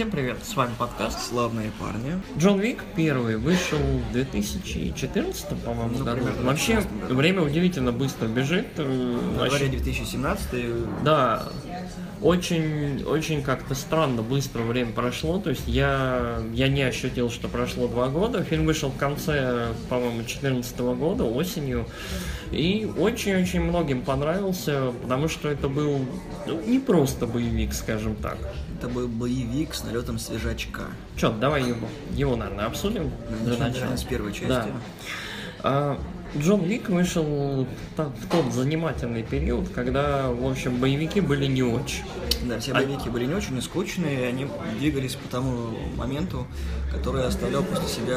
Всем привет, с вами подкаст Славные парни. Джон Вик первый вышел в 2014, по-моему, Ну, году. примерно, Вообще, 2014 году. время удивительно быстро бежит. В вообще- январе 2017 Да, очень, очень как-то странно быстро время прошло. То есть я, я не ощутил, что прошло два года. Фильм вышел в конце, по-моему, 2014 года, осенью. И очень-очень многим понравился, потому что это был ну, не просто боевик, скажем так. Это был боевик с налетом свежачка. Че, давай его, его, наверное, обсудим для Начнем, начала. с первой части. Да. А, Джон Вик вышел в тот занимательный период, когда, в общем, боевики были не очень. Да, все А- боевики были не очень скучные, и они двигались по тому моменту, который оставлял после себя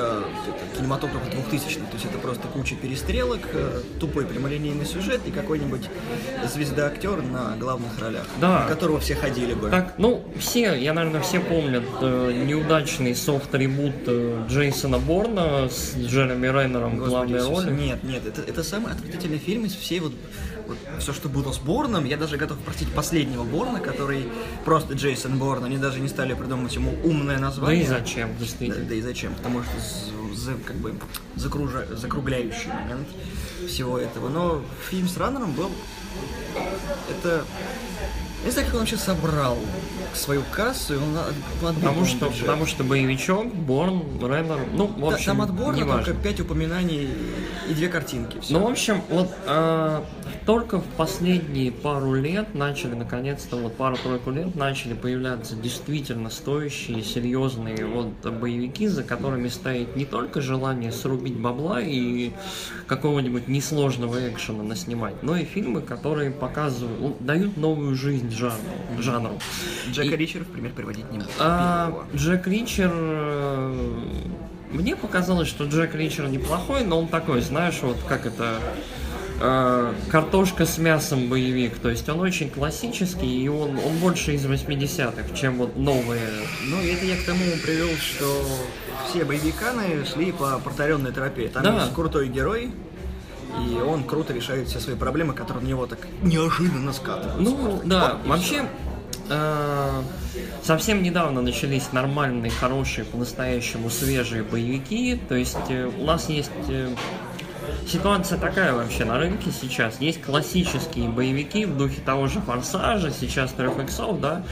это, кинематограф 2000-х. То есть это просто куча перестрелок, э, тупой прямолинейный сюжет и какой-нибудь звезда-актер на главных ролях, Да. на которого все ходили бы. Так, ну, все, я, наверное, все помнят э, неудачный софт-ребут э, Джейсона Борна с Джереми Рейнером в главной роли. Нет, нет, это, это самый отвратительный фильм из всей вот, все, что было с Борном. Я даже готов простить последнего Борна, который просто Джейсон Борн. Они даже не стали придумывать ему умное Да название. и зачем, Да, действительно. да и зачем? Потому что за- как бы закружа- закругляющий момент всего этого. Но фильм с Раннером был... Это... Я не знаю, как он вообще собрал свою кассу, и он Потому что, бюджет. потому что боевичок, Борн, Рейнер, ну, в общем, Там отборно неважно. только пять упоминаний и две картинки. Всё. Ну, в общем, вот а, только в последние пару лет начали, наконец-то, вот пару-тройку лет начали появляться действительно стоящие, серьезные вот боевики, за которыми стоит не только желание срубить бабла и какого-нибудь несложного экшена наснимать, но и фильмы, которые показывают, ну, дают новую жизнь жанру. жанру. Джека И- Ричера в пример приводить не буду. А. Джек Ричер... э, Мне показалось, что Джек Ричер неплохой, но он такой, знаешь, вот как это... э, картошка с мясом боевик. То есть он очень классический, и он, он больше из 80-х, чем вот новые. Ну, это я к тому привел, что все боевиканы шли по протаренной тропе. Там Да. есть крутой герой, и он круто решает все свои проблемы, которые на него так неожиданно скатываются. Ну, Просто да, и вообще... э, Совсем недавно начались нормальные, хорошие, по-настоящему свежие боевики. То есть э, у нас есть э, ситуация такая вообще на рынке сейчас. Есть классические боевики в духе того же Форсажа, сейчас трех иксов, да.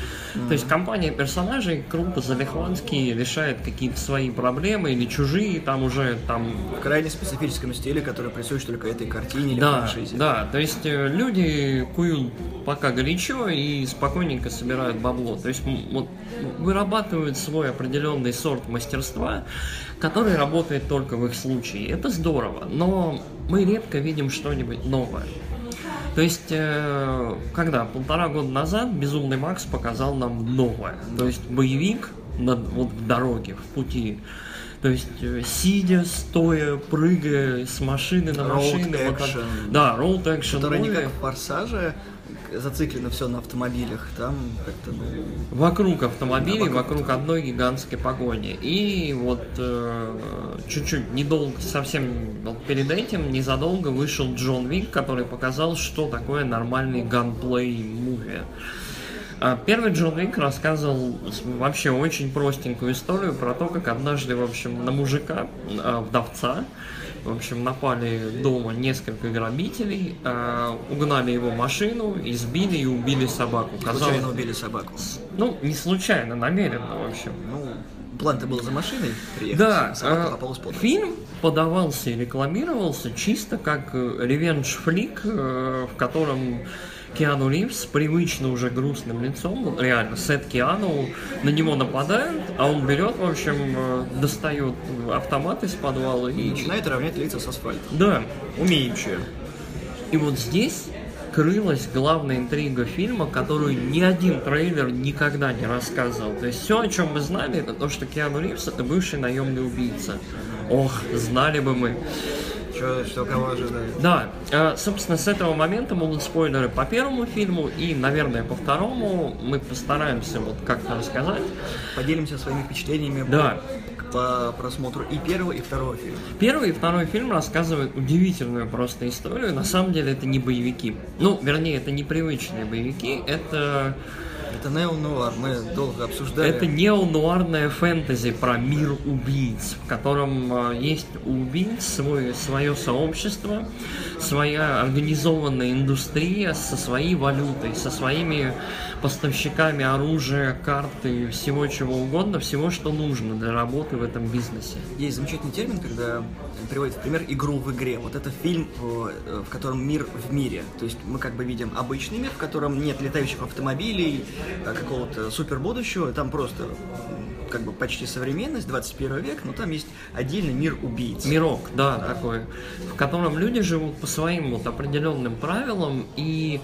То есть компания персонажей круто залихвански решает какие-то свои проблемы или чужие, там уже там В крайне специфическом стиле, который присущ только этой картине или да, франшизе. да, то есть э, люди куют пока горячо и спокойненько собирают бабло. То есть вот, вырабатывают свой определенный сорт мастерства, который работает только в их случае. Это здорово, но мы редко видим что-нибудь новое. То есть, э, когда полтора года назад Безумный Макс показал нам новое. То есть боевик на, вот в дороге, в пути. То есть, э, сидя, стоя, прыгая с машины на Road машины. вот так- action. да, road action. Который не movie. как в «Форсаже», зациклено все на автомобилях. Там как-то, ну, Вокруг автомобилей, Да, вокруг, вокруг одной гигантской погони. И вот э, чуть-чуть недолго, совсем вот перед этим, незадолго вышел Джон Вик, который показал, что такое нормальный ганплей муви. А Первый Джон Вик рассказывал вообще очень простенькую историю про то, как однажды, в общем, на мужика, а, вдовца, в общем, напали дома несколько грабителей, а, угнали его машину, избили и убили собаку. случайно убили собаку. Ну, не случайно, намеренно, в общем. Ну, план-то был за машиной приехать, Да, собака руку. фильм подавался и рекламировался чисто как ревенж-флик, э, в котором Киану Ривз привычно уже грустным лицом, реально, Сет Киану, на него нападают, а он берет, в общем, э, достает автомат из подвала И и... начинает равнять лица с асфальтом. Да, Умеющие. И вот здесь крылась главная интрига фильма, которую ни один трейлер никогда не рассказывал. То есть все, о чем мы знали, это то, что Киану Ривз это бывший наемный убийца. Ох, знали бы мы. Что, что кого ожидает? Да, э, собственно, с этого момента будут спойлеры по первому фильму и, наверное, по второму. Мы постараемся вот как-то рассказать. Поделимся своими впечатлениями Да. по просмотру и первого, и второго фильма. Первый и второй фильм рассказывают удивительную просто историю. На самом деле это не боевики. Ну, вернее, это непривычные боевики. Это Это нео-нуар, мы долго обсуждали. Это неонуарная фэнтези про мир убийц, в котором э, есть убийц свой, свое сообщество, своя организованная индустрия со своей валютой, со своими поставщиками оружия, карты, всего чего угодно, всего, что нужно для работы в этом бизнесе. Есть замечательный термин, когда приводит пример игру в игре. Вот это фильм, в котором мир в мире. То есть мы как бы видим обычный мир, в котором нет летающих автомобилей, а, какого-то супер будущего, там просто как бы почти современность, 21 век, но там есть отдельный мир убийц. Мирок, да, да, такой, в котором люди живут по своим вот определенным правилам и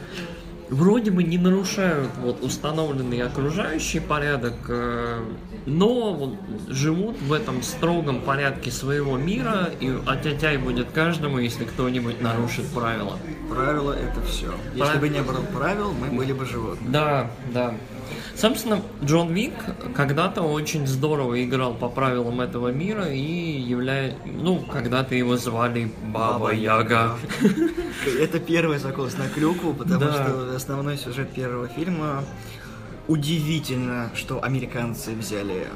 вроде бы не нарушают вот установленный окружающий порядок, э, но вот живут в этом строгом порядке своего мира, и отятяй будет каждому, если кто-нибудь нарушит правила. Правила это все. Если Прав... бы не было правил, мы были бы животными. Да, да. Собственно, Джон Вик когда-то очень здорово играл по правилам этого мира и является... Ну, когда-то его звали Баба Яга. Это первый закос на клюкву, потому да. что основной сюжет первого фильма удивительно, что американцы взяли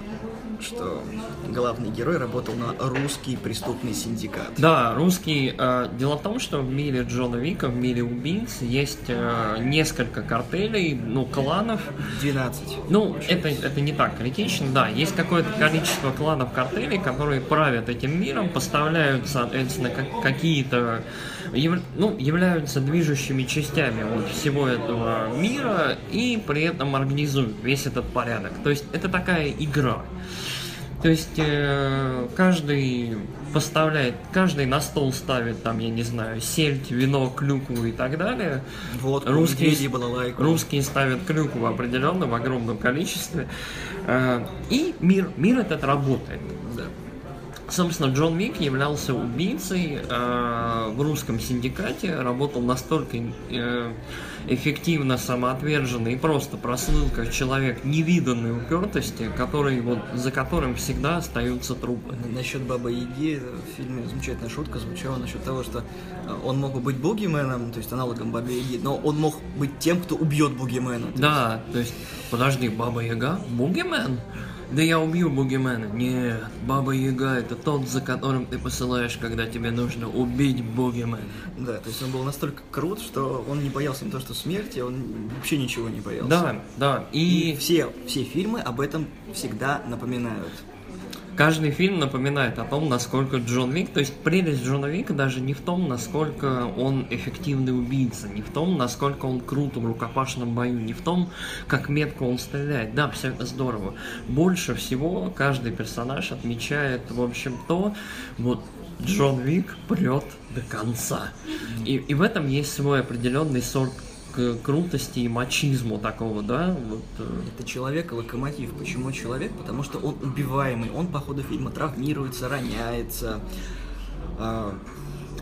что главный герой работал на русский преступный синдикат. Да, русский. Э, дело в том, что в мире Джона Вика, в мире убийц есть э, несколько картелей, ну, кланов. 12. Ну, это, это не так критично, да. Есть какое-то количество кланов картелей, которые правят этим миром, поставляют, соответственно, как, какие-то яв, ну, являются движущими частями вот всего этого мира и при этом организуют весь этот порядок. То есть это такая игра. То есть э, каждый поставляет, каждый на стол ставит там, я не знаю, сельдь, вино, клюкву и так далее. Вот, русские, русские ставят клюкву в определенном, в огромном количестве. Э, и мир, мир этот работает. Да. Собственно, Джон Вик являлся убийцей э, в русском синдикате, работал настолько э, эффективно, самоотверженно и просто прослыл как человек невиданной упертости, который вот за которым всегда остаются трупы. Насчет Бабы Яги в фильме замечательная шутка звучала насчет того, что э, он мог бы быть бугименом, то есть аналогом Бабы Яги, но он мог быть тем, кто убьет бугимена. Да, то есть, подожди, Баба Яга? Бугимен? Да я убью Бугимена. Нет, Баба Яга это тот, за которым ты посылаешь, когда тебе нужно убить Бугимена. Да, то есть он был настолько крут, что он не боялся не то что смерти, он вообще ничего не боялся. Да, да. И, и все, все фильмы об этом всегда напоминают каждый фильм напоминает о том, насколько Джон Вик, то есть прелесть Джона Вика даже не в том, насколько он эффективный убийца, не в том, насколько он крут в рукопашном бою, не в том, как метко он стреляет. Да, все это здорово. Больше всего каждый персонаж отмечает, в общем, то, вот Джон Вик прет до конца. И, и в этом есть свой определенный сорт к крутости и мачизму такого, да? Вот. Э. Это человек-локомотив. Почему человек? Потому что он убиваемый, он по ходу фильма травмируется, роняется. А...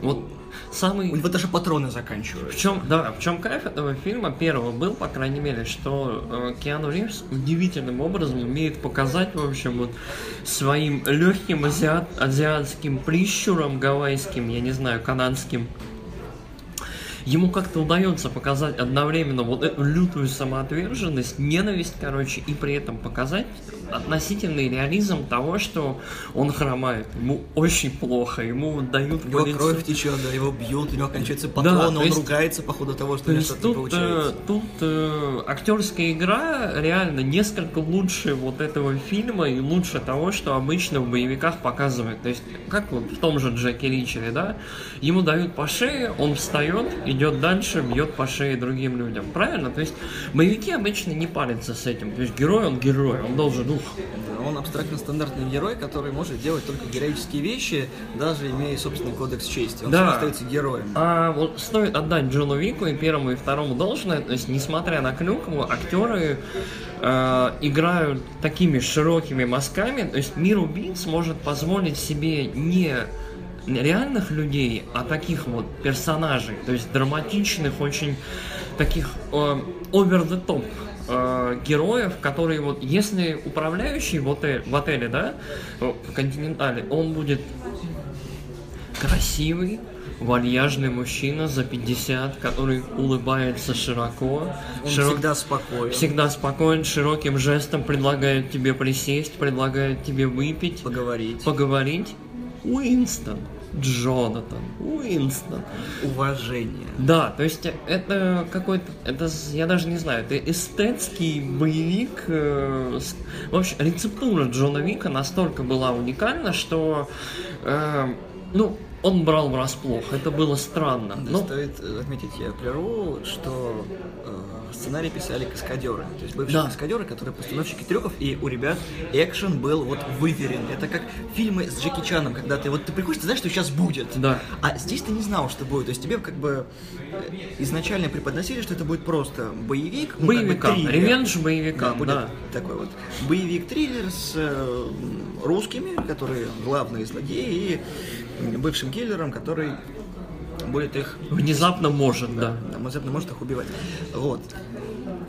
Вот самый... У него даже патроны заканчиваются. В чем, да, в чем кайф этого фильма первого был, по крайней мере, что э, Киану Ривз удивительным образом умеет показать, в общем, вот своим легким азиат, азиатским прищуром гавайским, я не знаю, канадским, ему как-то удается показать одновременно вот эту лютую самоотверженность, ненависть, короче, и при этом показать относительный реализм того, что он хромает. Ему очень плохо, ему дают Его лицу... кровь течет, да, его бьют, у него кончается патрон, да, он есть, ругается по ходу того, что у него что-то тут, не получается. Э, тут э, актерская игра реально несколько лучше вот этого фильма и лучше того, что обычно в боевиках показывают. То есть, как вот в том же Джеки Ричере, да, ему дают по шее, он встает, идет дальше, бьет по шее другим людям. Правильно? То есть, боевики обычно не парятся с этим. То есть, герой, он герой, он должен, ну, он абстрактно-стандартный герой, который может делать только героические вещи, даже имея собственный кодекс чести. Он да. остается героем. А вот стоит отдать Джону Вику и первому, и второму должное, то есть, несмотря на клюкву, актеры э, играют такими широкими мазками, то есть мир убийц может позволить себе не реальных людей, а таких вот персонажей, то есть драматичных, очень таких э, over the top э, героев, которые вот, если управляющий в, отель, в отеле, да, в Континентале, он будет красивый, вальяжный мужчина за 50, который улыбается широко. Он широк- всегда спокоен. всегда спокоен, широким жестом предлагает тебе присесть, предлагает тебе выпить, Поговорить. поговорить. Уинстон, Джонатан, Уинстон. Уважение. Да, то есть это какой-то, это я даже не знаю, это эстетский боевик. э, с- в общем, рецептура Джона Вика настолько была уникальна, что, э, ну, он брал врасплох. Это было странно. Да, Ну, Стоит отметить, я прерву, что сценарий писали каскадеры. То есть бывшие Да. каскадеры, которые постановщики трюков, и у ребят экшен был вот выверен. Это как фильмы с Джеки Чаном, когда ты вот ты приходишь, ты знаешь, что сейчас будет. Да. А здесь ты не знал, что будет. То есть тебе как бы э, изначально преподносили, что это будет просто боевик. ну, как бы боевика, ревенж Да, боевика, будет да. такой вот боевик-триллер с э, русскими, которые главные злодеи, и бывшим киллером, который будет их Внезапно может, да. да, внезапно может их убивать. Вот.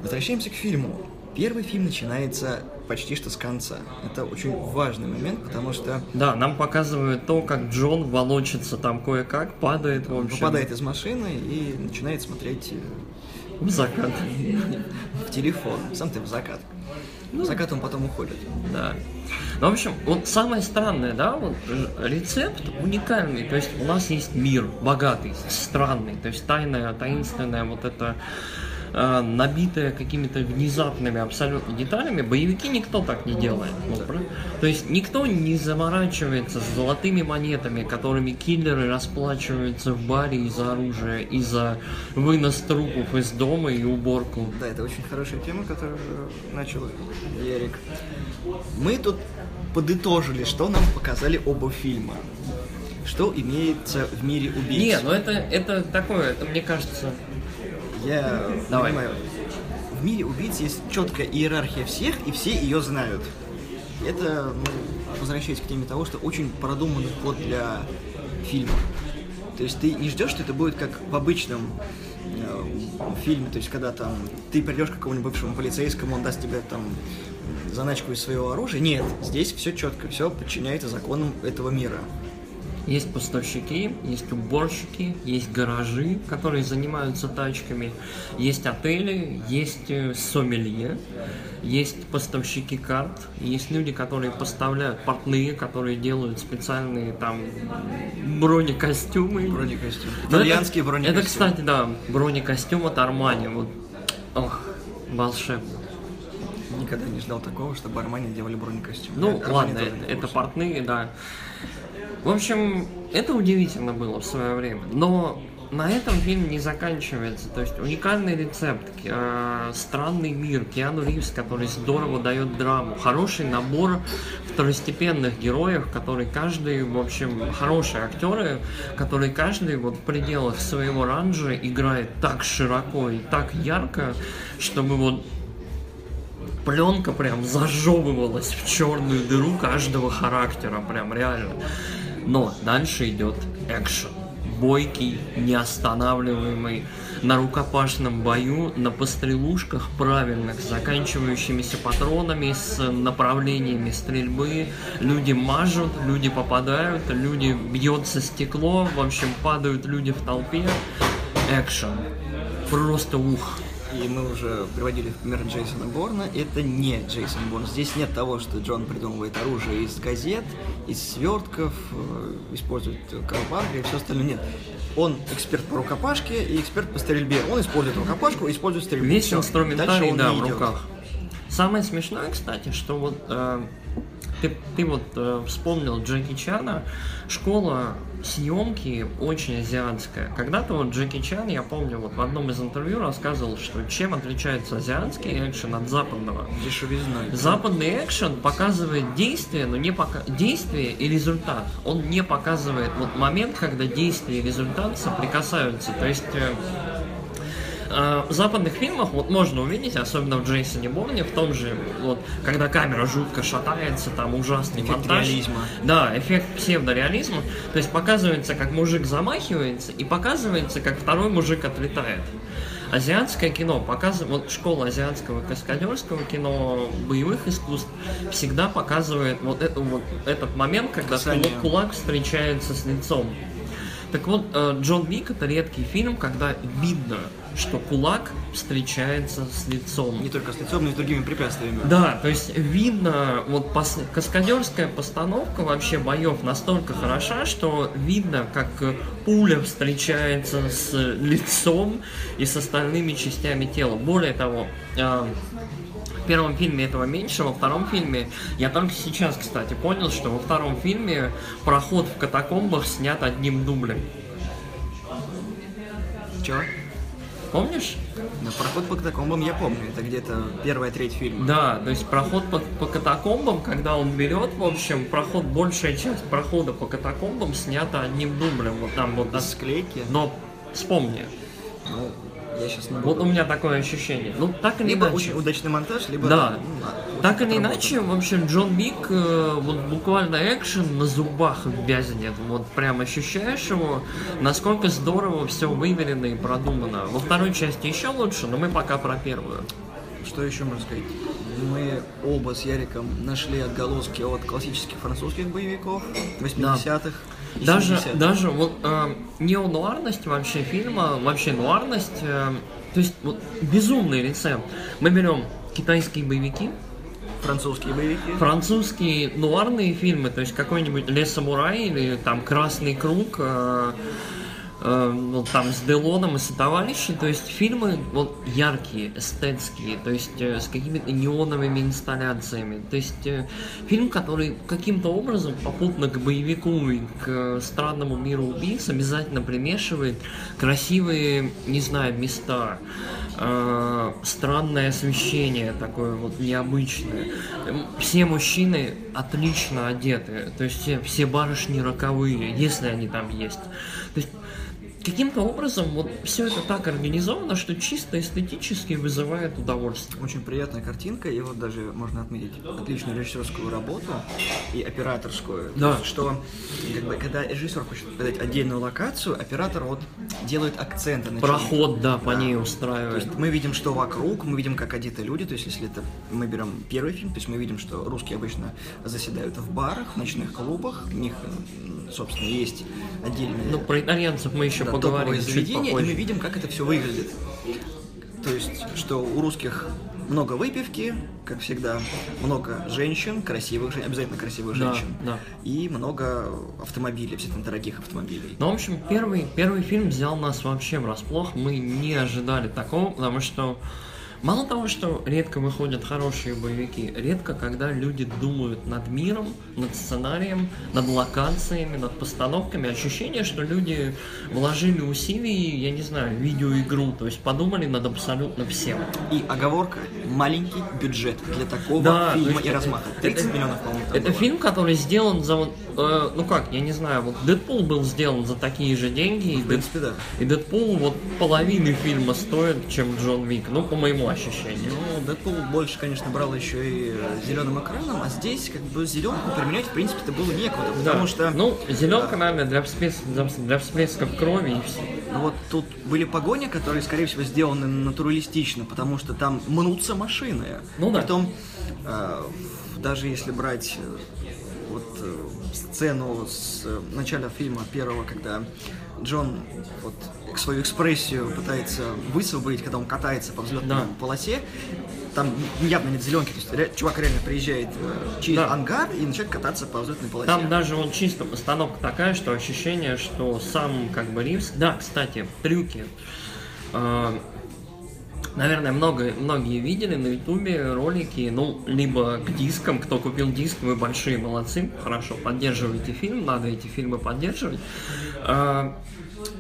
Возвращаемся к фильму. Первый фильм начинается почти что с конца. Это очень важный момент, потому что Да, нам показывают то, как Джон волочится там кое-как, падает, в общем, попадает из машины и начинает смотреть э, в закат. в телефон. Сам ты в закат. В закат он потом уходит. Да. Ну, в общем, вот самое странное, да, вот рецепт уникальный. То есть у нас есть мир богатый, странный, то есть тайная, таинственная вот это э, набитая какими-то внезапными абсолютно деталями. Боевики никто так не делает. ну, правда? То есть никто не заморачивается с золотыми монетами, которыми киллеры расплачиваются в баре из-за оружия, и за вынос трупов из дома и уборку. Да, это очень хорошая тема, которую начал Ярик. Мы тут подытожили, что нам показали оба фильма. Что имеется в мире убийц. Не, ну это, это такое, это мне кажется, Я Давай. понимаю. В мире убийц есть четкая иерархия всех, и все ее знают. Это, ну, возвращаясь к теме того, что очень продуманный ход для фильма. То есть ты не ждешь, что это будет как в обычном э, фильме, то есть когда там ты придешь к какому-нибудь бывшему полицейскому, он даст тебе там заначку из своего оружия. Нет, здесь все четко, все подчиняется законам этого мира. Есть поставщики, есть уборщики, есть гаражи, которые занимаются тачками, есть отели, есть э, сомелье, есть поставщики карт, есть люди, которые поставляют портные, которые делают специальные там бронекостюмы. Бронекостюм. Ну, Итальянский это- бронекостюм. Это, кстати, да, бронекостюм от Армани. Вот. Ох, волшебно. Никогда не ждал такого, чтобы Армани делали бронекостюм. Ну, Армани ладно, это, это портные, да. В общем, это удивительно было в свое время. Но на этом фильм не заканчивается. То есть уникальный рецепт, э, странный мир, Киану Ривз, который здорово дает драму, хороший набор второстепенных героев, которые каждый, в общем, хорошие актеры, которые каждый вот в пределах своего ранжа играет так широко и так ярко, чтобы вот пленка прям зажевывалась в черную дыру каждого характера, прям реально. Но дальше идет экшен. Бойкий, неостанавливаемый, на рукопашном бою, на пострелушках правильных, заканчивающимися патронами, с направлениями стрельбы. Люди мажут, люди попадают, люди бьется стекло, в общем, падают люди в толпе. Экшен. Просто ух. И мы уже приводили в пример Джейсона Борна. Это не Джейсон Борн. Здесь нет того, что Джон придумывает оружие из газет, из свертков, э, использует карабанга и все остальное. Нет. Он эксперт по рукопашке и эксперт по стрельбе. Он использует рукопашку и использует стрельбу. Весь инструментарий, да, в руках. Самое смешное, кстати, что вот э, ты, ты вот э, вспомнил Джеки Чана, школа съемки очень азиатская. Когда-то вот Джеки Чан, я помню, вот в одном из интервью рассказывал, что чем отличается азиатский экшен от западного. Дешевизной. Западный экшен показывает действие, но не пока... действие и результат. Он не показывает вот момент, когда действие и результат соприкасаются. То есть э, в западных фильмах вот можно увидеть, особенно в Джейсоне Борне, в том же, вот, когда камера жутко шатается, там ужасный Эффект монтаж. реализма. Да, эффект псевдореализма. То есть показывается, как мужик замахивается, и показывается, как второй мужик отлетает. Азиатское кино показывает, вот школа азиатского каскадерского кино, боевых искусств всегда показывает вот, это, вот этот момент, когда кулак, кулак встречается с лицом. Так вот, э, Джон Вик это редкий фильм, когда видно, что кулак встречается с лицом. Не только с лицом, но и с другими препятствиями. Да, то есть видно, вот пос... каскадерская постановка вообще боев настолько хороша, что видно, как пуля встречается с лицом и с остальными частями тела. Более того, э, в первом фильме этого меньше, во втором фильме, я только сейчас, кстати, понял, что во втором фильме проход в катакомбах снят одним дублем. Чего? Помнишь? На проход по катакомбам я помню, это где-то первая треть фильма. Да, то есть проход по, по катакомбам, когда он берет, в общем, проход, большая часть прохода по катакомбам снята одним дублем. Вот там вот. Без склейки. Но вспомни. Ну, я сейчас не Вот буду. у меня такое ощущение. Ну, так или Либо иначе. очень удачный монтаж, либо... Да. ну, а, Так или отработано. иначе, в общем, Джон Вик, э, вот буквально экшен на зубах вязнет. Вот прям ощущаешь его, насколько здорово все выверено и продумано. Во второй части еще лучше, но мы пока про первую. Что еще можно сказать? Мы оба с Яриком нашли отголоски от классических французских боевиков 80-х. и Даже, 70-х. даже вот э, неонуарность вообще фильма, вообще нуарность, э, то есть вот безумный рецепт. Мы берем китайские боевики, Французские боевики. французские нуарные фильмы, то есть какой-нибудь «Лес самурай» или там «Красный круг», э, ну, там с Делоном и со товарищи, то есть фильмы вот яркие, эстетские, то есть э, с какими-то неоновыми инсталляциями, то есть э, фильм, который каким-то образом попутно к боевику и к странному миру убийц обязательно примешивает красивые, не знаю, места, странное освещение такое вот необычное. Эм, Все мужчины отлично одеты, то есть все барышни роковые, если они там есть. То есть каким-то образом вот все это так организовано, что чисто эстетически вызывает удовольствие. Очень приятная картинка, и вот даже можно отметить отличную режиссерскую работу и операторскую. То Да. есть, Что как бы, когда режиссер хочет показать отдельную локацию, оператор вот делает акценты на. Проход, да, по Да. ней То устраивает. есть мы видим, что вокруг, мы видим, как одеты люди. То есть, если это мы берем первый фильм, то есть мы видим, что русские обычно заседают в барах, в ночных клубах. У них, собственно, есть отдельные Ну, про итальянцев мы еще да, поговорим топовые заведения, и мы видим, как это все выглядит. То есть, что у русских много выпивки, как всегда, много женщин, красивых женщин, обязательно красивых Да, женщин, да. и много автомобилей, обязательно дорогих автомобилей. Ну, в общем, первый, первый фильм взял нас вообще врасплох. Мы не ожидали такого, потому что мало того, что редко выходят хорошие боевики, редко, когда люди думают над миром, над сценарием, над локациями, над постановками. Ощущение, что люди вложили усилий, я не знаю, в видеоигру, то есть подумали над абсолютно всем. И оговорка – маленький бюджет для такого Да, фильма и размаха. 30 это- миллионов, по-моему, Это было. фильм, который сделан за вот, э, ну как, я не знаю, вот Дэдпул был сделан за такие же деньги, и, В Дэд- принципе, да. и Дэдпул вот половины фильма стоит, чем Джон Вик, ну по моему ощущению. Ну, Дэдпул больше, конечно, брал еще и зеленым экраном, а здесь как бы зеленку применять, в принципе, это было некуда, потому что... ну зеленка, наверное, для, всплеск- для, всплесков крови и все. Ну вот тут были погони, которые, скорее всего, сделаны натуралистично, потому что там мнутся машины. Ну да. Притом, э, даже если брать э, вот э, сцену с э, начала фильма первого, когда Джон вот свою экспрессию пытается высвободить, когда он катается по взлетной Да. полосе, там явно нет зеленки, то есть чувак реально приезжает э, через Да. ангар и начинает кататься по взлетной полосе. Там даже вот чисто постановка такая, что ощущение, что сам как бы Ривз... Да, кстати, трюки. Э, Наверное, много, многие видели на ютубе ролики, ну, либо к дискам, кто купил диск, вы большие молодцы, хорошо, поддерживаете фильм, надо эти фильмы поддерживать. Э,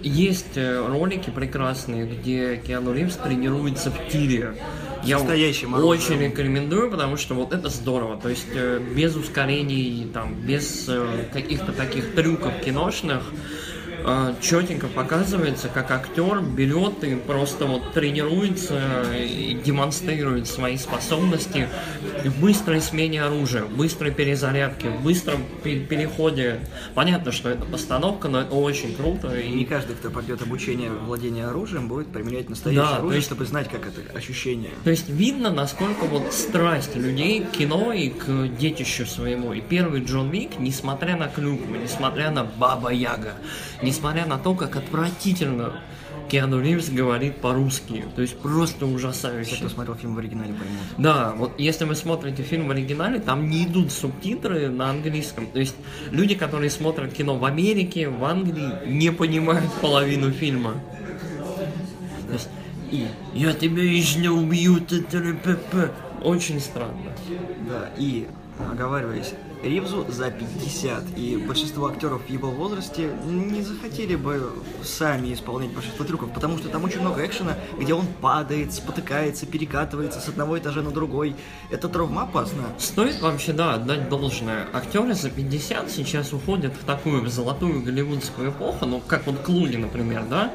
Есть э, ролики прекрасные, где Киану Ривз тренируется в тире. Я Настоящий мороз, очень рекомендую, потому что вот это здорово. То есть э, без ускорений, там, без э, каких-то таких трюков киношных, четенько показывается, как актер берет и просто вот тренируется и демонстрирует свои способности в быстрой смене оружия, в быстрой перезарядке, в быстром пе- переходе. Понятно, что это постановка, но это очень круто. И не каждый, кто пойдет обучение владения оружием, будет применять настоящее Да, то оружие, есть- чтобы знать, как это ощущение. То есть видно, насколько вот страсть людей к кино и к детищу своему. И первый Джон Вик, несмотря на клюкву, несмотря на Баба Яга, несмотря на то, как отвратительно Киану Ривз говорит по-русски. То есть просто ужасающе. кто смотрел фильм в оригинале, поймут. Да, вот если вы смотрите фильм в оригинале, там не идут субтитры на английском. То есть люди, которые смотрят кино в Америке, в Англии, не понимают половину фильма. То есть, и я тебя еще убью, т-т-р-п-п». Очень странно. Да, и оговариваясь, Ривзу за 50, и большинство актеров в его возрасте не захотели бы сами исполнять большинство трюков, потому что там очень много экшена, где он падает, спотыкается, перекатывается с одного этажа на другой. Это травмоопасно. Стоит вообще, да, отдать должное. Актеры за 50 сейчас уходят в такую золотую голливудскую эпоху, ну, как вот Клуни, например, да?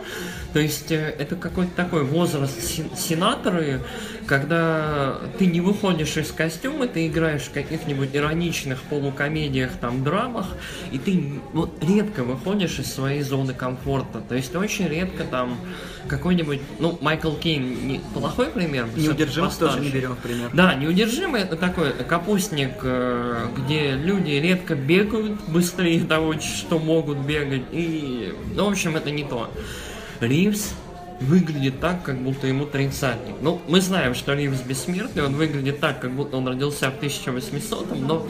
То есть э, это какой-то такой возраст сен- сенаторы, когда ты не выходишь из костюма, ты играешь каких-нибудь ироничных полукомедиях, там, драмах, и ты вот редко выходишь из своей зоны комфорта. То есть очень редко там какой-нибудь, ну, Майкл Кейн не, плохой пример. Неудержимых тоже не берем в пример. Да, неудержимый это такой капустник, э, где люди редко бегают быстрее того, что могут бегать. И, ну, в общем, это не то. Ривз выглядит так, как будто ему тридцатник. Ну, мы знаем, что Ривз бессмертный, он выглядит так, как будто он родился в 1800 но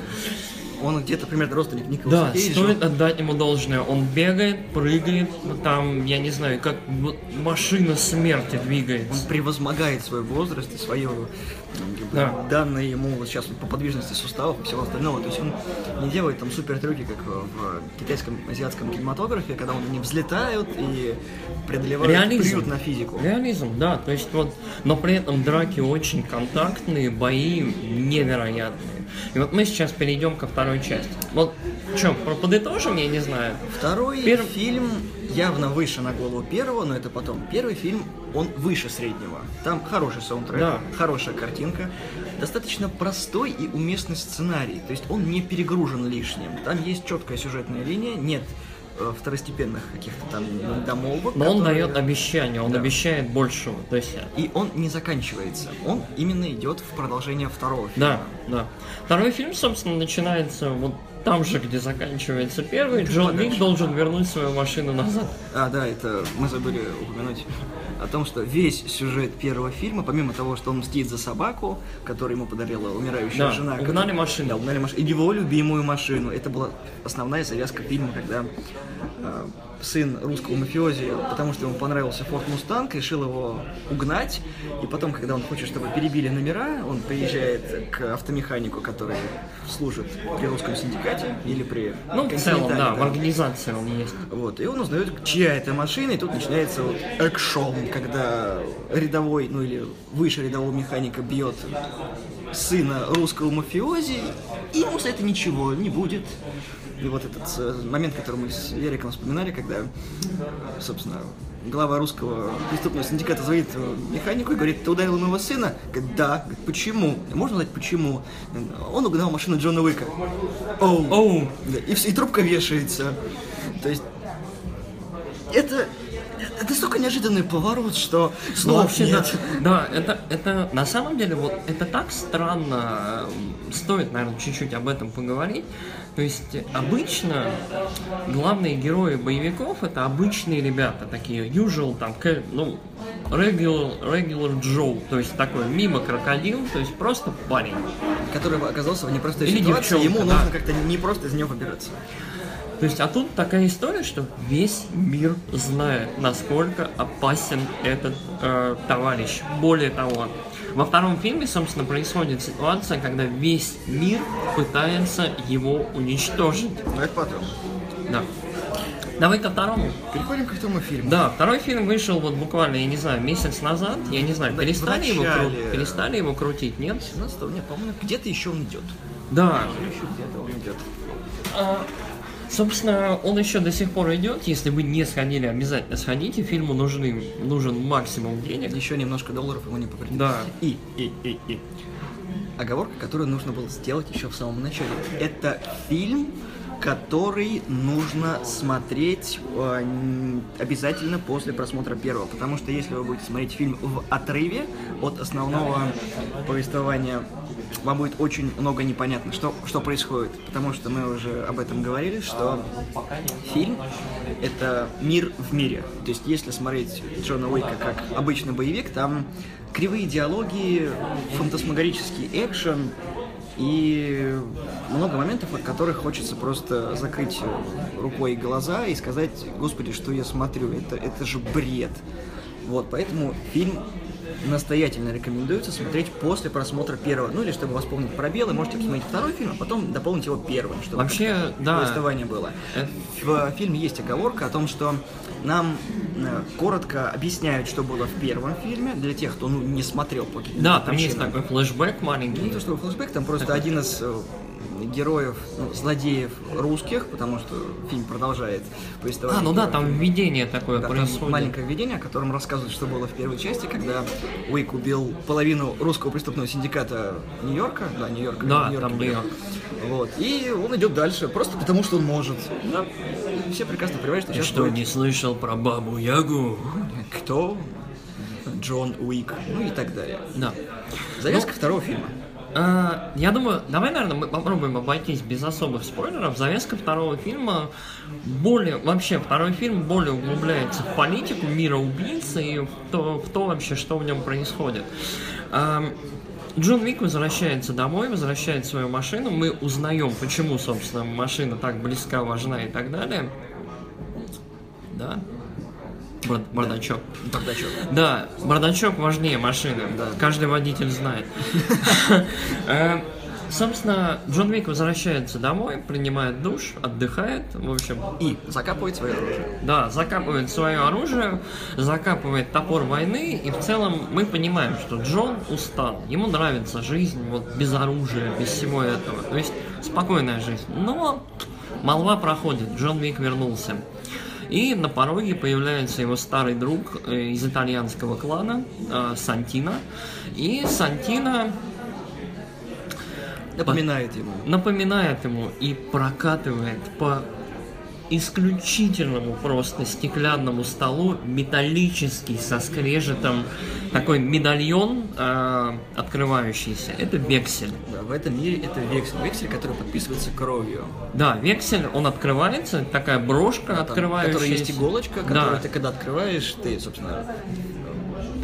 Он где-то примерно родственник Николаса да, Кейджа. стоит отдать ему должное. Он бегает, прыгает, там, я не знаю, как машина смерти Он двигается. превозмогает свой возраст и свое бы, Да. данное ему вот сейчас по подвижности суставов и всего остального. То есть он не делает там супер трюки, как в китайском азиатском кинематографе, когда они взлетают и преодолевают Реализм. приют на физику. Реализм, да, то есть вот, но при этом драки очень контактные, бои невероятные. И вот мы сейчас перейдем ко второй части. Вот, что, подытожим, я не знаю. Второй Перв- фильм явно выше на голову первого, но это потом. Первый фильм, он выше среднего. Там хороший саундтрек, Да. хорошая картинка, достаточно простой и уместный сценарий. То есть он не перегружен лишним. Там есть четкая сюжетная линия, нет второстепенных каких-то там домолвок. Но он которые- дает обещание, он Да. обещает большего. То есть, И он не заканчивается. Он именно идет в продолжение второго фильма. да, да. Второй фильм, собственно, начинается вот там же, где заканчивается первый. Джон Вик должен вернуть свою машину назад. А, да, это мы забыли упомянуть о том, что весь сюжет первого фильма, помимо того, что он мстит за собаку, которую ему подарила умирающая Да, жена. угнали которая- машину. Да, угнали машину. И его любимую машину. Это была основная завязка фильма, когда э, сын русского мафиози, потому что ему понравился Форд Мустанг, решил его угнать. И потом, когда он хочет, чтобы перебили номера, он приезжает к автомеханику, который служит при русском синдикате или при Ну, в целом, Континентале, да, в организации он есть. вот, и он узнает, чья это машина, и тут начинается вот экшон, когда рядовой, ну или выше рядового механика бьет сына русского мафиози, и ему за это ничего не будет. И вот этот э, момент, который мы с Яриком вспоминали, когда, собственно, глава русского преступного синдиката звонит э, механику и говорит, ты ударил моего сына? Говорит, да. Говорит, почему? Можно узнать, почему? Он угнал машину Джона Уика. Оу. Оу, и, и трубка вешается. То есть это это настолько неожиданный поворот, что Ну, снова вообще, нет. да, да, это, это на самом деле вот это так странно. Стоит, наверное, чуть-чуть об этом поговорить. То есть обычно главные герои боевиков это обычные ребята, такие usual, там, ну, regular, regular Joe, то есть такой мимо крокодил, то есть просто парень. Который оказался в непростой Или ситуации, девчонка, ему да. нужно как-то не просто из нее выбираться. То есть, а тут такая история, что весь мир знает, насколько опасен этот э, товарищ. Более того, во втором фильме, собственно, происходит ситуация, когда весь мир пытается его уничтожить. Но это потом. Да. Давай ко второму. Переходим ко второму фильму. Да, второй фильм вышел вот буквально, я не знаю, месяц назад. Я не знаю, Да, перестали, его, кру- перестали его крутить, нет? 17 нет, по-моему, где-то еще он идет. Да, Еще где-то он идет. Собственно, он еще до сих пор идет. Если вы не сходили, обязательно сходите. Фильму нужны, нужен максимум денег. Еще немножко долларов ему не повредит. Да. И, и, и, и. Оговорка, которую нужно было сделать еще в самом начале. Это фильм который нужно смотреть э, обязательно после просмотра первого, потому что если вы будете смотреть фильм в отрыве от основного повествования, вам будет очень много непонятно, что, что происходит, потому что мы уже об этом говорили, что фильм — это мир в мире. То есть если смотреть Джона Уика как обычный боевик, там кривые диалоги, фантасмагорический экшен, и много моментов, от которых хочется просто закрыть рукой глаза и сказать, господи, что я смотрю, это, это же бред. Вот, поэтому фильм настоятельно рекомендуется смотреть после просмотра первого. Ну или чтобы восполнить пробелы, можете посмотреть второй фильм, а потом дополнить его первым, чтобы Вообще, да. повествование было. Э, В фильме есть оговорка о том, что нам э, коротко объясняют, что было в первом фильме, для тех, кто ну, не смотрел по Да, там есть такой флешбэк маленький. то чтобы флешбэк, там просто один из э, героев, ну, злодеев русских, потому что фильм продолжает повествовать. А, ну да, там введение такое Да, там происходит. маленькое введение, о котором рассказывают, что было в первой части, когда Уик убил половину русского преступного синдиката Нью-Йорка. Да, Нью-Йорк. Да, Нью-Йорке там. Нью-Йорк. Вот. И он идет дальше, просто потому что он может. Да. И все прекрасно понимают, что Ты сейчас что, будет не слышал про бабу Ягу? кто, Джон Уик, ну и так далее. Да. Завязка второго фильма. А, я думаю, давай, наверное, мы попробуем обойтись без особых спойлеров. Завязка второго фильма более, вообще, второй фильм более углубляется в политику мира убийцы и в то, в то вообще, что в нем происходит. А, Джон Вик возвращается домой, возвращает свою машину. Мы узнаем, почему, собственно, машина так близка, важна и так далее. Да? Бар- Бардачок. Бардачок. Да, бардачок важнее машины. Да. Каждый водитель знает. Э, Собственно, Джон Вик возвращается домой, принимает душ, отдыхает, в общем, И закапывает свое оружие. да, закапывает свое оружие, закапывает топор войны, и в целом мы понимаем, что Джон устал. Ему нравится жизнь вот без оружия, без всего этого. То есть спокойная жизнь. Но молва проходит, Джон Вик вернулся. И на пороге появляется его старый друг э, из итальянского клана, э, Сантино. И Сантино Напоминает ему. напоминает ему и прокатывает по исключительному просто стеклянному столу металлический со скрежетом такой медальон э, открывающийся. Это вексель. Да, в этом мире это вексель. Вексель, который подписывается кровью. Да, вексель, он открывается, такая брошка Там, открывающаяся. которой есть иголочка, которую Да. ты когда открываешь, ты, собственно,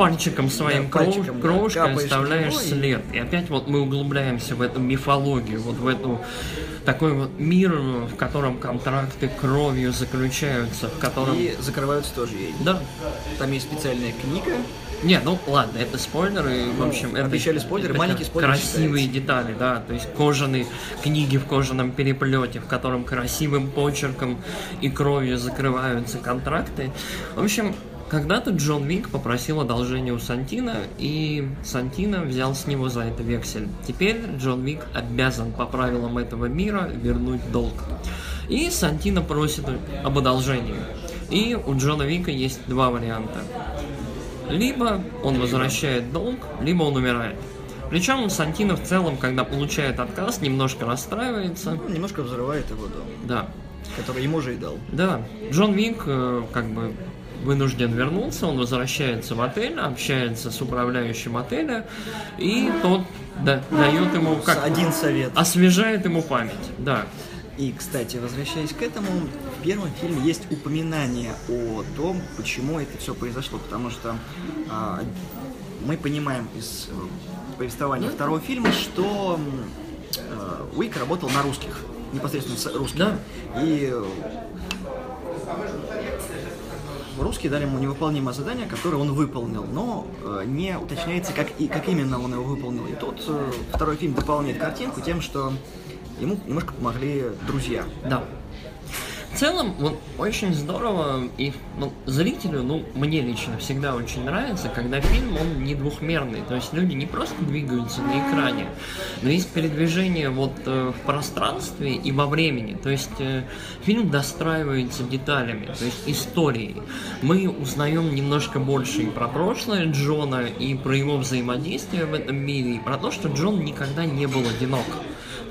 пальчиком своим Да, кров- пальчиком, да, кровушкой капаешь оставляешь и- след. И опять вот мы углубляемся в эту мифологию, вот в эту такой вот мир, в котором контракты кровью заключаются, в котором... и закрываются тоже ей. Да. Там есть специальная книга. Не, ну ладно, это спойлеры, в общем, это... Ну, обещали спойлеры, это маленький спойлер Красивые детали, да, то есть кожаные книги в кожаном переплете, в котором красивым почерком и кровью закрываются контракты. В общем, когда-то Джон Вик попросил одолжение у Сантина, и Сантина взял с него за это вексель. Теперь Джон Вик обязан по правилам этого мира вернуть долг. И Сантина просит об одолжении. И у Джона Вика есть два варианта. Либо он возвращает долг, либо он умирает. Причем Сантино в целом, когда получает отказ, немножко расстраивается. Ну, немножко взрывает его дом, Да, который ему же и дал. да. Джон Вик э, как бы вынужден вернуться, он возвращается в отель, общается с управляющим отеля, и тот да- дает ему как Один совет. освежает ему память. Да, И, кстати, возвращаясь к этому, в первом фильме есть упоминание о том, почему это все произошло, потому что а, мы понимаем из э, повествования второго фильма, что э, Уик работал на русских, непосредственно с русскими. Да. И э, русские дали ему невыполнимое задание, которое он выполнил, но э, не уточняется, как, и, как именно он его выполнил. И тут э, второй фильм дополняет картинку тем, что ему немножко помогли друзья. Да. В целом, вот очень здорово, и ну, зрителю, ну, мне лично всегда очень нравится, когда фильм, он не двухмерный, то есть люди не просто двигаются на экране, но есть передвижение вот э, в пространстве и во времени, то есть э, фильм достраивается деталями, то есть историей. Мы узнаем немножко больше и про прошлое Джона, и про его взаимодействие в этом мире, и про то, что Джон никогда не был одинок.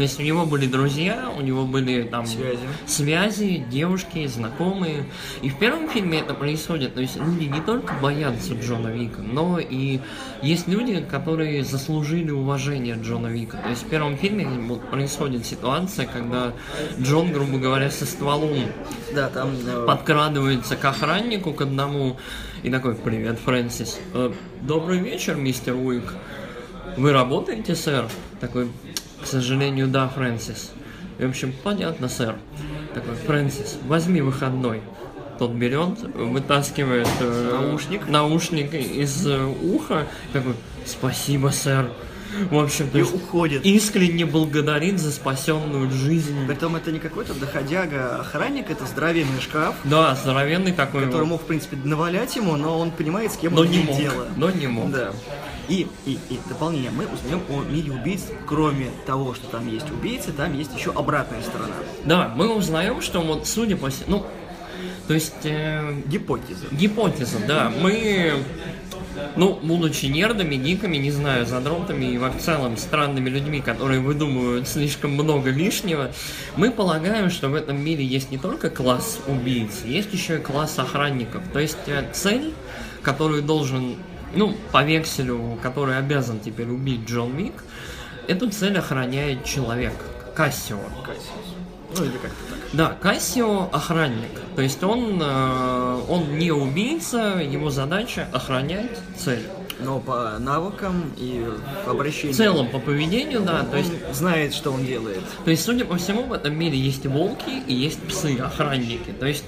То есть у него были друзья, у него были там Связи. связи, девушки, знакомые. И в первом фильме это происходит. То есть люди не только боятся Джона Вика, но и есть люди, которые заслужили уважение Джона Вика. То есть в первом фильме происходит ситуация, когда Джон, грубо говоря, со стволом Да, там... э, подкрадывается к охраннику, к одному, и такой, привет, Фрэнсис. «Э, Добрый вечер, мистер Уик. Вы работаете, сэр? Такой, к сожалению, да, Фрэнсис. И, в общем, понятно, сэр. Такой, Фрэнсис, возьми выходной. Тот берет, вытаскивает э, Наушник. наушник из э, уха, такой, спасибо, сэр. В общем, то И есть уходит. искренне благодарит за спасенную жизнь. Притом это не какой-то доходяга охранник, это здоровенный шкаф, Да, здоровенный такой. который мог, в принципе, навалять ему, но он понимает, с кем Но он не мог. дело. Но не мог. Да. И, и, и дополнение. Мы узнаем о мире убийц, кроме того, что там есть убийцы, там есть еще обратная сторона. Да, мы узнаем, что вот судя по ну, то есть э, Гипотеза. гипотеза, да, мы, ну, будучи нердами, гиками, не знаю, задротами и в целом странными людьми, которые выдумывают слишком много лишнего, мы полагаем, что в этом мире есть не только класс убийц, есть еще и класс охранников. То есть э, цель, которую должен, ну, по векселю, который обязан теперь убить Джон Вик, эту цель охраняет человек, Кассио. Кассиус. Ну или как-то так. Да, Кассио охранник. То есть он, э, он не убийца, его задача охранять цель. Но по навыкам и по обращению. В целом, по поведению, да, то он есть, знает, что он делает. то есть, судя по всему, в этом мире есть волки и есть псы, охранники. То есть,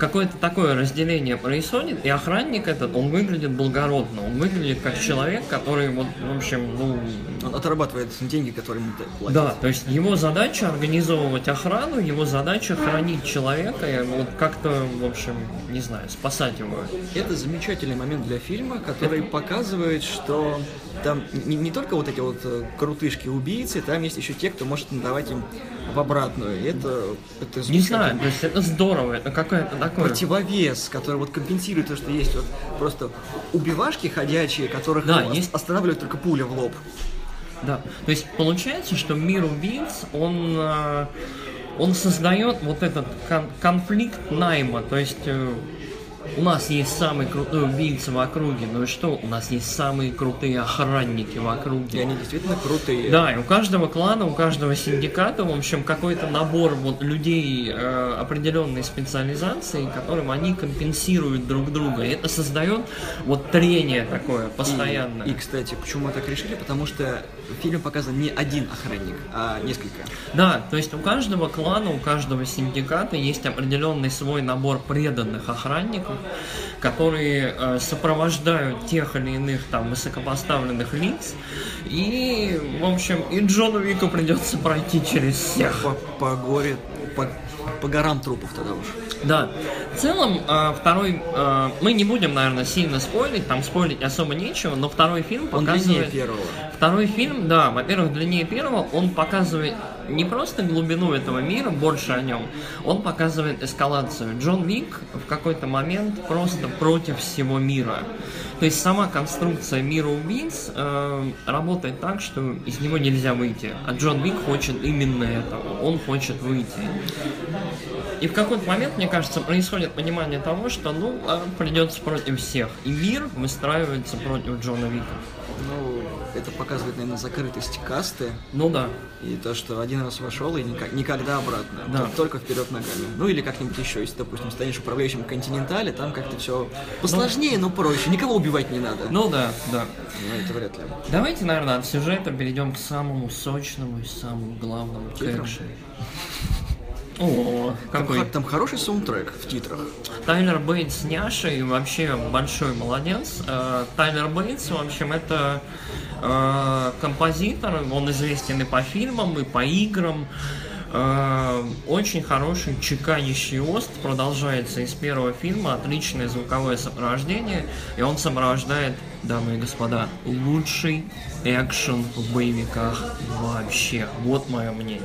какое-то такое разделение происходит, и охранник этот, он выглядит благородно, он выглядит как человек, который, вот, в общем, ну, Он отрабатывает деньги, которые ему платят. да, то есть его задача организовывать охрану, его задача хранить человека, и вот как-то, в общем, не знаю, спасать его. Это замечательный момент для фильма, который показывает, что там не, не только вот эти вот э, крутышки-убийцы, там есть еще те, кто может надавать им в обратную. Это, это Не знаю, то есть это здорово, это какое-то такое... противовес, который вот компенсирует то, что есть вот просто убивашки ходячие, которых Да, ну, есть- останавливает только пуля в лоб. Да, то есть получается, что мир убийц, он, э, он создает вот этот кон- конфликт найма, то есть э, у нас есть самый крутой убийца в округе, ну и что, у нас есть самые крутые охранники в И округе. они действительно крутые. Да, и у каждого клана, у каждого синдиката, в общем, какой-то набор вот людей э, определенной специализации, которым они компенсируют друг друга. И это создает вот трение такое постоянное. И, и, кстати, почему мы так решили? Потому что в фильме показан не один охранник, а несколько. Да, то есть у каждого клана, у каждого синдиката есть определенный свой набор преданных охранников, которые э, сопровождают тех или иных там высокопоставленных лиц. И, в общем, и Джону Вику придется пройти через всех. По, по горе, по, по горам трупов тогда уж. Да. В целом, э, второй... э, мы не будем, наверное, сильно спойлить, там спойлить особо нечего, но второй фильм Он длиннее показывает... первого. Второй фильм, да, во-первых, длиннее первого, он показывает не просто глубину этого мира, больше о нем, он показывает эскалацию. Джон Вик в какой-то момент просто против всего мира. То есть сама конструкция мира убийц э, работает так, что из него нельзя выйти. А Джон Вик хочет именно этого. Он хочет выйти. И в какой-то момент, мне кажется, происходит понимание того, что, ну, а, придется против всех. И мир выстраивается против Джона Вика. Ну, это показывает, наверное, закрытость касты Ну да. и то, что один раз вошел и никак- никогда обратно. Да. Тол- Только вперед ногами. Ну или как-нибудь еще, если, допустим, станешь управляющим Континентале, там как-то все посложнее, но проще. Никого убивать не надо. Ну да, да. Ну, это вряд ли. Давайте, наверное, от сюжета перейдем к самому сочному и самому главному к экшену. О, Там, какой хо- там хороший саундтрек в титрах. Тайлер Бейтс няша и вообще большой молодец. Э, Тайлер Бейтс, в общем, это э, композитор, он известен и по фильмам, и по играм. Э, очень хороший чеканящий ост продолжается из первого фильма, отличное звуковое сопровождение, и он сопровождает, дамы и господа, лучший экшен в боевиках вообще. Вот мое мнение.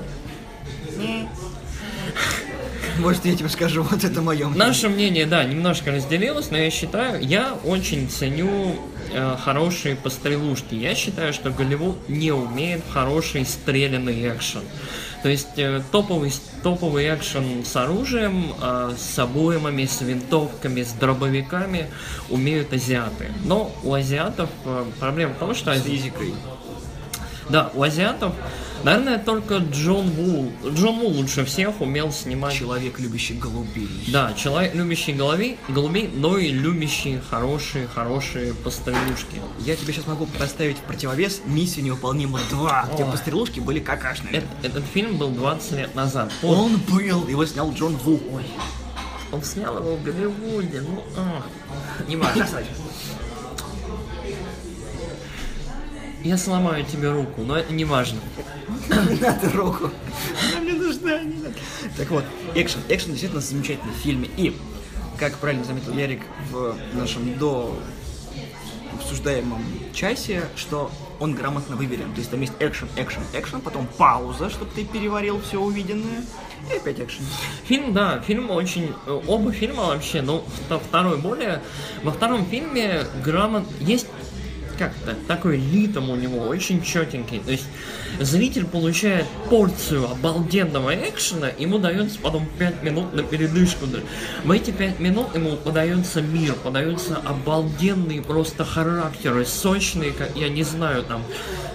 Может, я тебе скажу, вот это мое мнение. Наше мнение, да, немножко разделилось, но я считаю, я очень ценю э, хорошие пострелушки. Я считаю, что Голливуд не умеет в хороший стрелянный экшен. То есть э, топовый, топовый экшен с оружием, э, с обоймами, с винтовками, с дробовиками умеют азиаты. Но у азиатов э, проблема в том, что... С физикой. Да, у азиатов, наверное, только Джон Ву. Джон Ву лучше всех умел снимать... Человек, любящий голубей. Да, человек, любящий голубей, голубей, но и любящий хорошие, хорошие пострелушки. Я тебе сейчас могу поставить в противовес «Миссия невыполнима 2», где Ой. пострелушки были какашными. Эт- этот фильм был 20 лет назад. Он, Он был, его снял Джон Ву. Ой, он снял его в Голливуде, ну, а, не важно. Я сломаю тебе руку, но это не важно. Не надо руку. Она мне нужна, не надо. Так вот, экшен. Экшен действительно замечательный в фильме. И, как правильно заметил Ярик в нашем до обсуждаемом часе, что он грамотно выверен. То есть там есть экшен, экшен, экшен, потом пауза, чтобы ты переварил все увиденное, и опять экшен. Фильм, да, фильм очень... э, Оба фильма вообще, ну, вто- второй более... Во втором фильме грамот... Есть как-то такой ритм у него очень четенький. То есть зритель получает порцию обалденного экшена, ему дается потом 5 минут на передышку. В эти 5 минут ему подается мир, подаются обалденные просто характеры, сочные, как, я не знаю, там,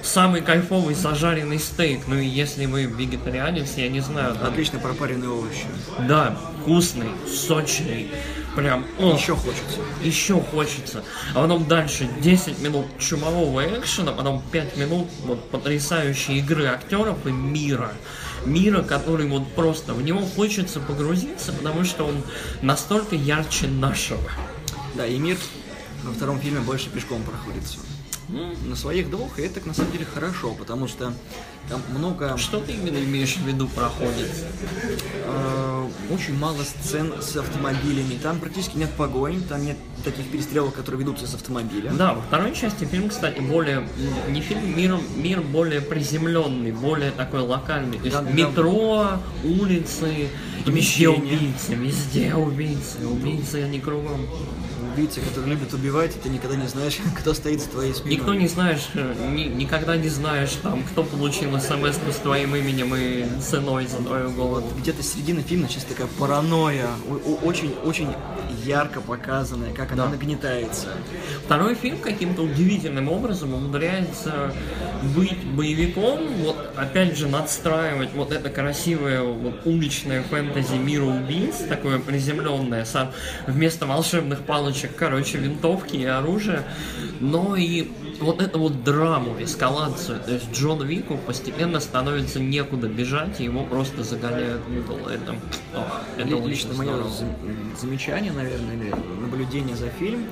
самый кайфовый зажаренный стейк. Ну и если вы вегетарианец, я не знаю, там, Отлично пропаренные овощи. да, вкусный, сочный. Прям, о, Еще хочется. еще хочется. А потом дальше 10 минут чумового экшена, потом 5 минут вот потрясающей игры актеров и мира. Мира, который вот просто в него хочется погрузиться, потому что он настолько ярче нашего. Да, и мир во втором фильме больше пешком проходится. Ну, на своих двух, и это на самом деле хорошо, потому что там много, Что ты именно имеешь в виду проходит? э, очень мало сцен с автомобилями. Там практически нет погонь, там нет таких перестрелок, которые ведутся с автомобиля. Да, во второй части фильм, кстати, более... Не фильм, мир, мир более приземленный, более такой локальный. То есть Да, да. метро, улицы, и везде убийцы, везде убийцы, убийцы они кругом. Убийцы, которые любят убивать, и ты никогда не знаешь, кто стоит за твоей спиной. Никто не знаешь, э, ни- никогда не знаешь, там, кто получил смс с твоим именем и ценой за твою голову. Где-то середина фильма сейчас такая паранойя, очень-очень ярко показанная, как она Да. нагнетается. Второй фильм каким-то удивительным образом умудряется быть боевиком, вот опять же надстраивать вот это красивое вот, уличное фэнтези мира убийц, такое приземленное, сам, вместо волшебных палочек, короче, винтовки и оружия, но и вот эту вот драму, эскалацию, то есть Джон Вику постепенно становится некуда бежать, и его просто загоняют в угол. Это, ох, это Лично мое здорово. замечание, наверное, или наблюдение за фильм,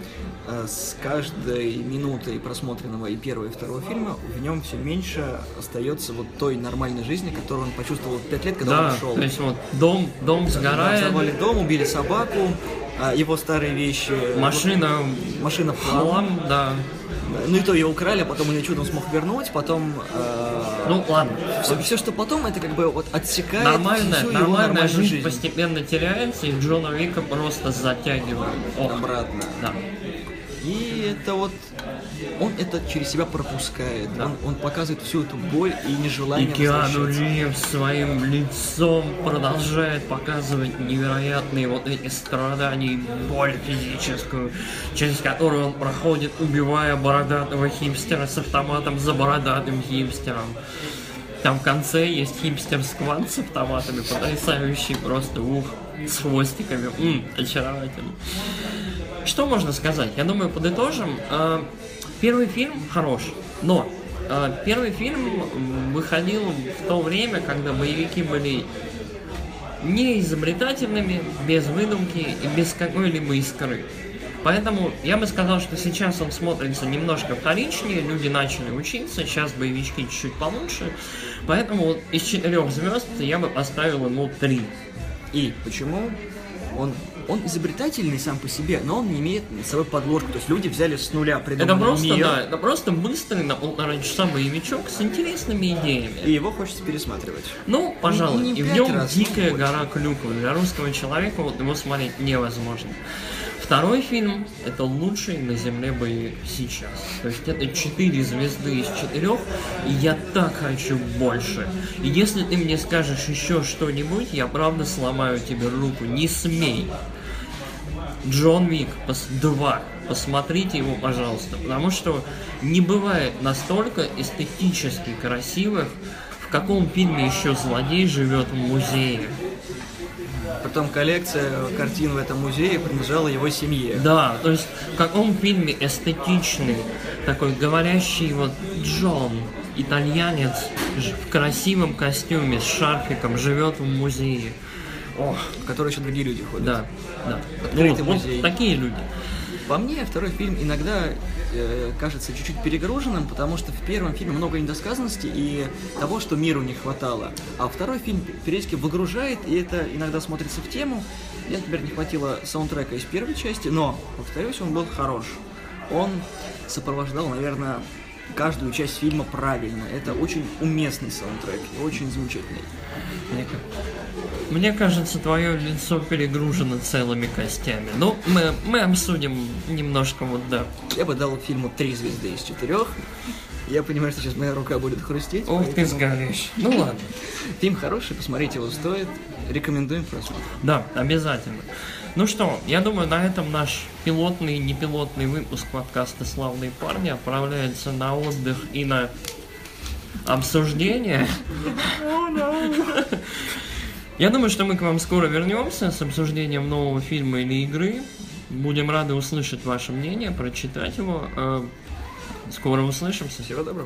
э, с каждой минутой просмотренного и первого, и второго фильма в нем все меньше остается вот той нормальной жизни, которую он почувствовал пять лет, когда Да, он ушел. то есть вот дом, дом сгорает, взорвали дом, убили собаку, а, его старые вещи, машина вот, машина в хлам. хлам, да. Ну и то ее украли, а потом ее чудом смог вернуть, потом э, Ну ладно, все, что потом, это как бы вот отсекает нормальная, всю его нормальная нормальную жизнь, жизнь. постепенно теряется, и Джона Вика просто затягивает. Ох, обратно. да. И это вот он это через себя пропускает. Да. Он, он показывает всю эту боль и И нежелание Киану возвращаться. Ривз своим лицом продолжает показывать невероятные вот эти страдания, и боль физическую, через которую он проходит, убивая бородатого хипстера с автоматом за бородатым хипстером. Там в конце есть хипстер-сквад с автоматами, потрясающий просто, ух, с хвостиками, М, очаровательно. Что можно сказать? Я думаю, подытожим. Первый фильм хорош, но а, первый фильм выходил в то время, когда боевики были не изобретательными, без выдумки и без какой-либо искры. Поэтому я бы сказал, что сейчас он смотрится немножко вторичнее, люди начали учиться, сейчас боевички чуть-чуть получше. Поэтому из четырех звезд я бы поставил ему три. И почему он он изобретательный сам по себе, но он не имеет над собой подложку. То есть люди взяли с нуля Это придуманный просто, мир, да, это просто быстрый на полтора часа боевичок с интересными идеями. и его хочется пересматривать. Ну, пожалуй, не и в нем раз, дикая больше. гора клюквы. Для русского человека вот его смотреть невозможно. Второй фильм – это лучший на земле боевик сейчас. То есть это 4 звезды из 4, и я так хочу больше. И если ты мне скажешь еще что-нибудь, я правда сломаю тебе руку. Не смей. Джон Вик 2. Посмотрите его, пожалуйста. Потому что не бывает настолько эстетически красивых, в каком фильме еще злодей живет в музее. Потом коллекция картин в этом музее принадлежала его семье. Да, то есть в каком фильме эстетичный, такой говорящий вот Джон, итальянец в красивом костюме с шарфиком живет в музее. Ох, в который еще другие люди ходят. да, да. Открытый вот, музей. вот такие люди. По мне, второй фильм иногда э, кажется чуть-чуть перегруженным, потому что в первом фильме много недосказанности и того, что миру не хватало. А второй фильм периодически выгружает, и это иногда смотрится в тему. Мне, например, не хватило саундтрека из первой части, но, повторюсь, он был хорош. Он сопровождал, наверное, каждую часть фильма правильно. Это очень уместный саундтрек и очень замечательный. Мне, ка- мне кажется, твое лицо перегружено целыми костями. Ну, мы, мы обсудим немножко вот, да. Я бы дал фильму три звезды из четырех. Я понимаю, что сейчас моя рука будет хрустеть. Ох ты поэтому сгоришь. Ну ладно. Фильм хороший, посмотреть его стоит. Рекомендуем к просмотру. Да, обязательно. Ну что, я думаю, на этом наш пилотный и непилотный выпуск подкаста «Славные парни» отправляется на отдых и на обсуждение. Я думаю, что мы к вам скоро вернемся с обсуждением нового фильма или игры. Будем рады услышать ваше мнение, прочитать его. Э, Скоро услышимся. Всего доброго.